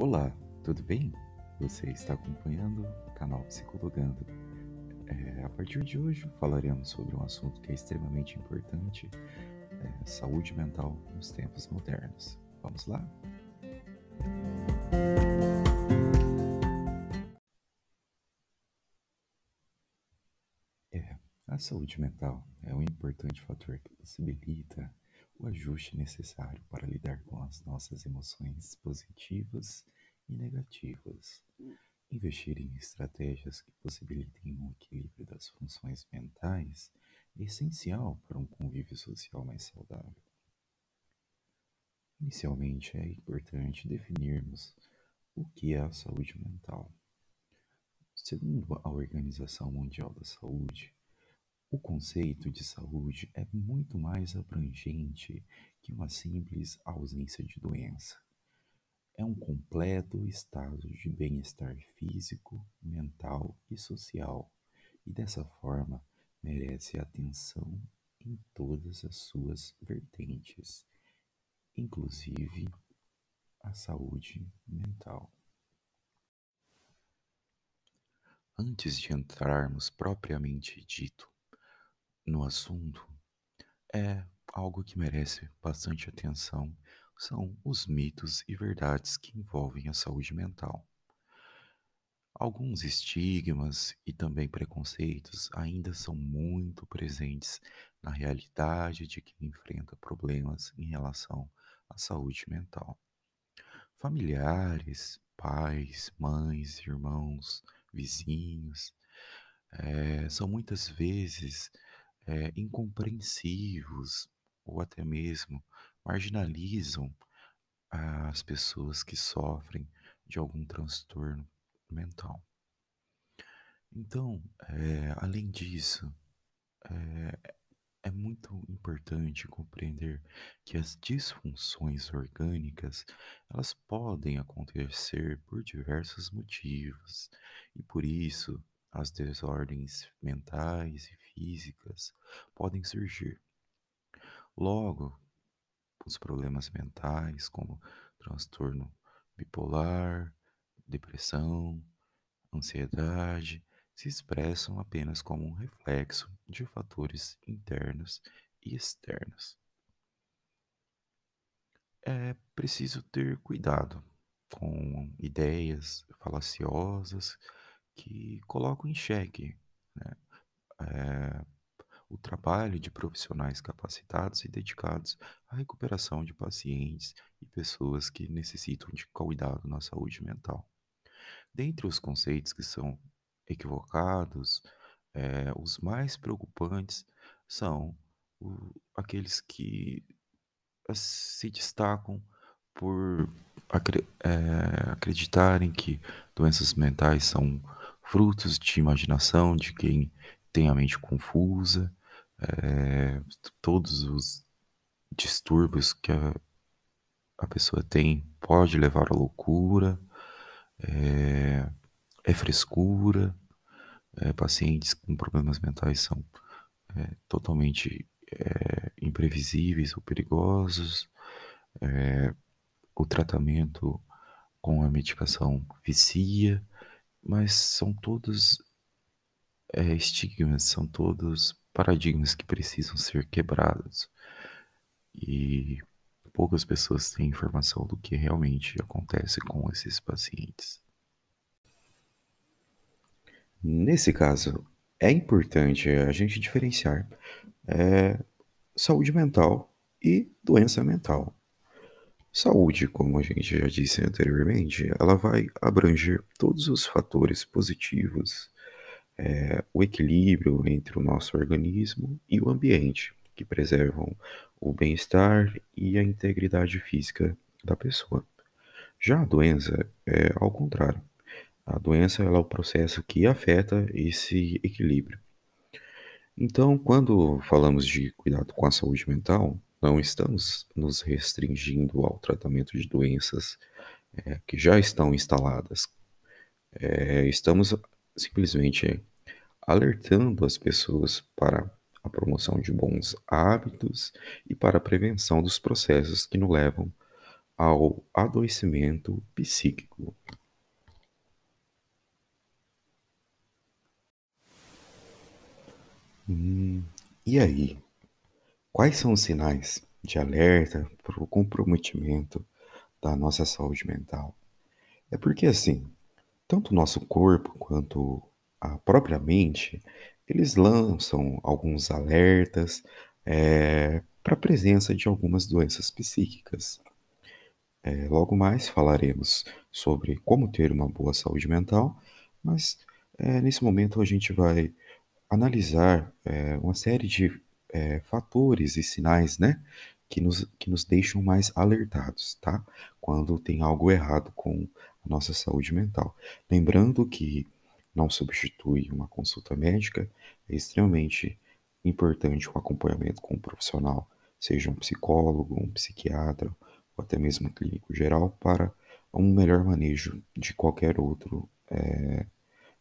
Olá, tudo bem? Você está acompanhando o canal Psicologando. É, a partir de hoje falaremos sobre um assunto que é extremamente importante: é, saúde mental nos tempos modernos. Vamos lá? É, a saúde mental é um importante fator que possibilita o ajuste necessário para lidar com as nossas emoções positivas e negativas. Investir em estratégias que possibilitem o equilíbrio das funções mentais é essencial para um convívio social mais saudável. Inicialmente, é importante definirmos o que é a saúde mental. Segundo a Organização Mundial da Saúde, o conceito de saúde é muito mais abrangente que uma simples ausência de doença. É um completo estado de bem-estar físico, mental e social, e dessa forma merece atenção em todas as suas vertentes, inclusive a saúde mental. Antes de entrarmos propriamente dito no assunto é algo que merece bastante atenção são os mitos e verdades que envolvem a saúde mental. Alguns estigmas e também preconceitos ainda são muito presentes na realidade de quem enfrenta problemas em relação à saúde mental. Familiares, pais, mães, irmãos, vizinhos, é, são muitas vezes é, incompreensivos ou até mesmo marginalizam as pessoas que sofrem de algum transtorno mental. Então, é, além disso, é, é muito importante compreender que as disfunções orgânicas elas podem acontecer por diversos motivos e por isso as desordens mentais e físicas podem surgir. Logo, os problemas mentais, como transtorno bipolar, depressão, ansiedade, se expressam apenas como um reflexo de fatores internos e externos. É preciso ter cuidado com ideias falaciosas que colocam em xeque né, é, o trabalho de profissionais capacitados e dedicados à recuperação de pacientes e pessoas que necessitam de cuidado na saúde mental. Dentre os conceitos que são equivocados, é, os mais preocupantes são o, aqueles que se destacam por acre, é, acreditarem que doenças mentais são frutos de imaginação de quem tem a mente confusa, é, todos os distúrbios que a, a pessoa tem pode levar à loucura, é, é frescura, é, pacientes com problemas mentais são totalmente imprevisíveis ou perigosos, o tratamento com a medicação vicia, mas são todos é, estigmas, são todos paradigmas que precisam ser quebrados. E poucas pessoas têm informação do que realmente acontece com esses pacientes. Nesse caso, é importante a gente diferenciar é, saúde mental e doença mental. Saúde, como a gente já disse anteriormente, ela vai abranger todos os fatores positivos é, o equilíbrio entre o nosso organismo e o ambiente, que preservam o bem-estar e a integridade física da pessoa. Já a doença é ao contrário. A doença é o processo que afeta esse equilíbrio. Então, quando falamos de cuidado com a saúde mental, não estamos nos restringindo ao tratamento de doenças é, que já estão instaladas. É, estamos simplesmente alertando as pessoas para a promoção de bons hábitos e para a prevenção dos processos que nos levam ao adoecimento psíquico. Hum, e aí? Quais são os sinais de alerta para o comprometimento da nossa saúde mental? É porque assim, tanto o nosso corpo quanto a própria mente, eles lançam alguns alertas é, para a presença de algumas doenças psíquicas. É, logo mais falaremos sobre como ter uma boa saúde mental, mas é, nesse momento a gente vai analisar uma série de é, fatores e sinais, né, que nos, que nos deixam mais alertados, tá? Quando tem algo errado com a nossa saúde mental. Lembrando que não substitui uma consulta médica, é extremamente importante o acompanhamento com um profissional, seja um psicólogo, um psiquiatra ou até mesmo um clínico geral, para um melhor manejo de qualquer outro é,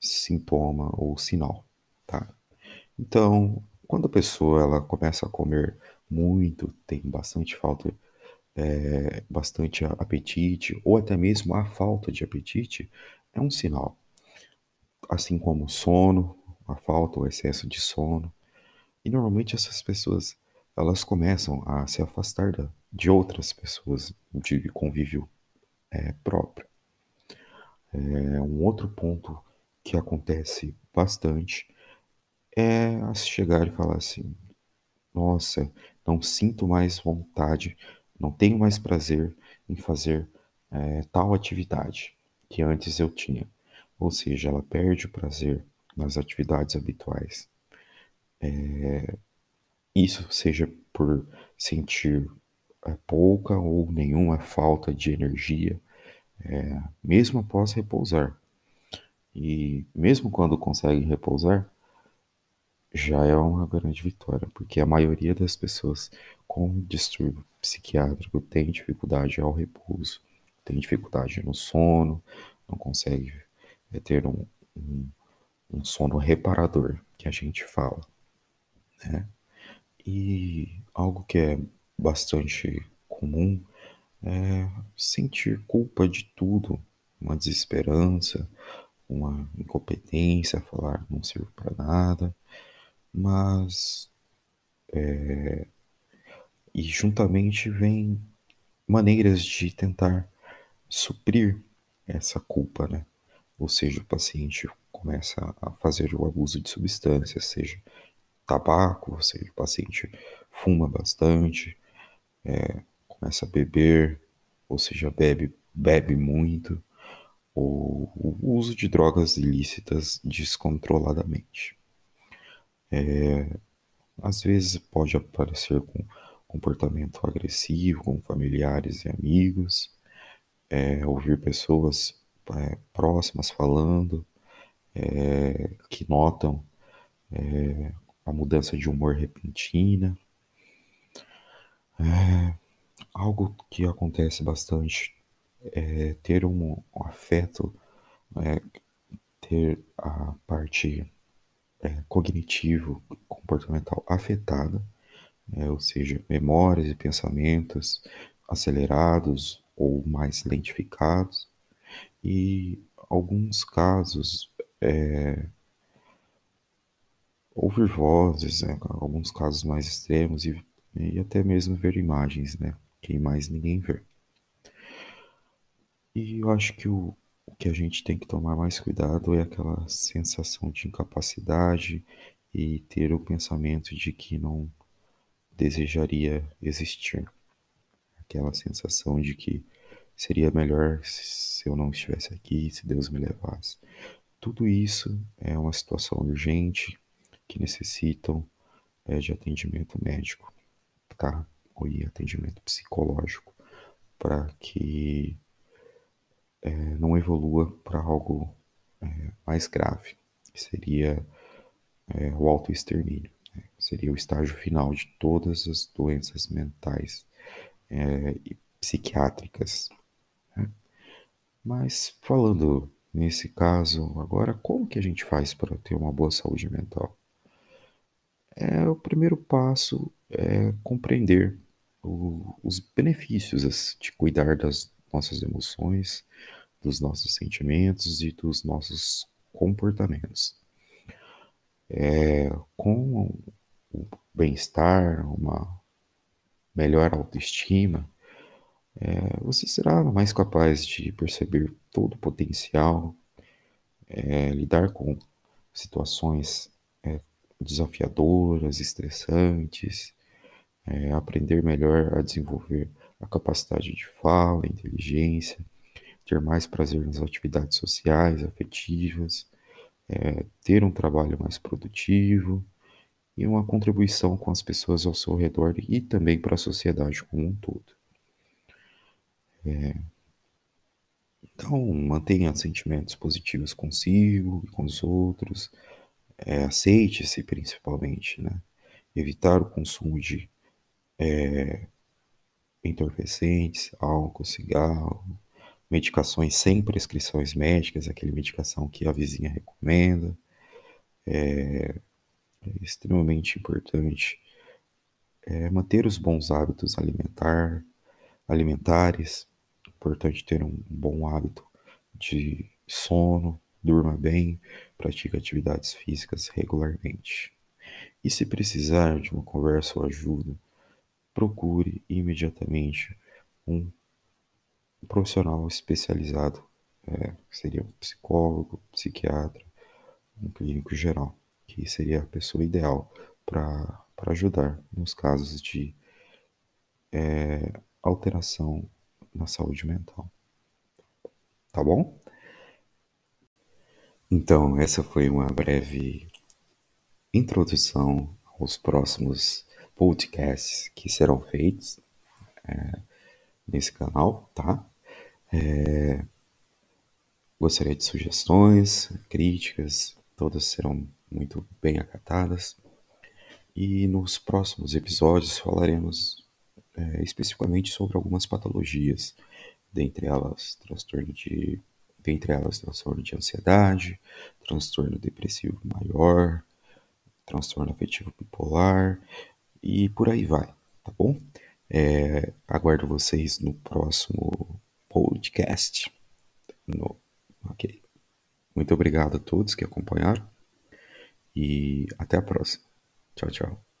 sintoma ou sinal, tá? Então, quando a pessoa ela começa a comer muito, tem bastante falta, é, bastante apetite, ou até mesmo a falta de apetite, é um sinal. Assim como o sono, a falta ou excesso de sono. E normalmente essas pessoas elas começam a se afastar da, de outras pessoas de convívio é, próprio. É, um outro ponto que acontece bastante é chegar e falar assim: nossa, não sinto mais vontade, não tenho mais prazer em fazer é, tal atividade que antes eu tinha. Ou seja, ela perde o prazer nas atividades habituais. É, isso seja por sentir é, pouca ou nenhuma falta de energia, é, mesmo após repousar. E mesmo quando consegue repousar, já é uma grande vitória, porque a maioria das pessoas com distúrbio psiquiátrico tem dificuldade ao repouso, tem dificuldade no sono, não consegue é, ter um, um, um, sono reparador, que a gente fala. Né? E algo que é bastante comum é sentir culpa de tudo, uma desesperança, uma incompetência, falar não sirvo para nada mas é, e juntamente vem maneiras de tentar suprir essa culpa, né? Ou seja, o paciente começa a fazer o abuso de substâncias, seja tabaco, ou seja, o paciente fuma bastante, é, começa a beber, ou seja, bebe, bebe muito, ou o uso de drogas ilícitas descontroladamente. É, às vezes pode aparecer com comportamento agressivo com familiares e amigos, é, ouvir pessoas é, próximas falando, é, que notam é, a mudança de humor repentina. É, algo que acontece bastante é ter um, um afeto, ter a parte é, cognitivo, comportamental afetada, é, ou seja, memórias e pensamentos acelerados ou mais lentificados, e alguns casos é, ouvir vozes, né, alguns casos mais extremos e, e até mesmo ver imagens, né, que mais ninguém vê. E eu acho que o, o que a gente tem que tomar mais cuidado é aquela sensação de incapacidade e ter o pensamento de que não desejaria existir. Aquela sensação de que seria melhor se eu não estivesse aqui, se Deus me levasse. Tudo isso é uma situação urgente que necessitam é, de atendimento médico, tá? Ou atendimento psicológico, para que é, não evolua para algo é, mais grave, que seria é, o autoextermínio. Né? Seria o estágio final de todas as doenças mentais e psiquiátricas. Né? Mas falando nesse caso, agora, como que a gente faz para ter uma boa saúde mental? É, o primeiro passo é compreender o, os benefícios de cuidar das nossas emoções, dos nossos sentimentos e dos nossos comportamentos. É, com o bem-estar, uma melhor autoestima, é, você será mais capaz de perceber todo o potencial, é, lidar com situações é, desafiadoras, estressantes, é, aprender melhor a desenvolver a capacidade de fala, inteligência, ter mais prazer nas atividades sociais, afetivas, é, ter um trabalho mais produtivo e uma contribuição com as pessoas ao seu redor e também para a sociedade como um todo. É, então, mantenha sentimentos positivos consigo e com os outros, é, aceite-se principalmente, né? Evitar o consumo de é, entorpecentes, álcool, cigarro, medicações sem prescrições médicas, aquele medicação que a vizinha recomenda. É, é extremamente importante é manter os bons hábitos alimentar, alimentares. Importante ter um bom hábito de sono, durma bem, pratique atividades físicas regularmente. E se precisar de uma conversa ou ajuda, procure imediatamente um profissional especializado, é, seria um psicólogo, psiquiatra, um clínico geral, que seria a pessoa ideal para ajudar nos casos de é, alteração na saúde mental. Tá bom? Então, essa foi uma breve introdução aos próximos podcasts que serão feitos é, nesse canal, tá? É, gostaria de sugestões, críticas, todas serão muito bem acatadas. E nos próximos episódios falaremos é, especificamente sobre algumas patologias, dentre elas transtorno de, dentre elas transtorno de ansiedade, transtorno depressivo maior, transtorno afetivo bipolar e por aí vai, tá bom? É, aguardo vocês no próximo podcast. No, ok. Muito obrigado a todos que acompanharam e até a próxima. Tchau, tchau.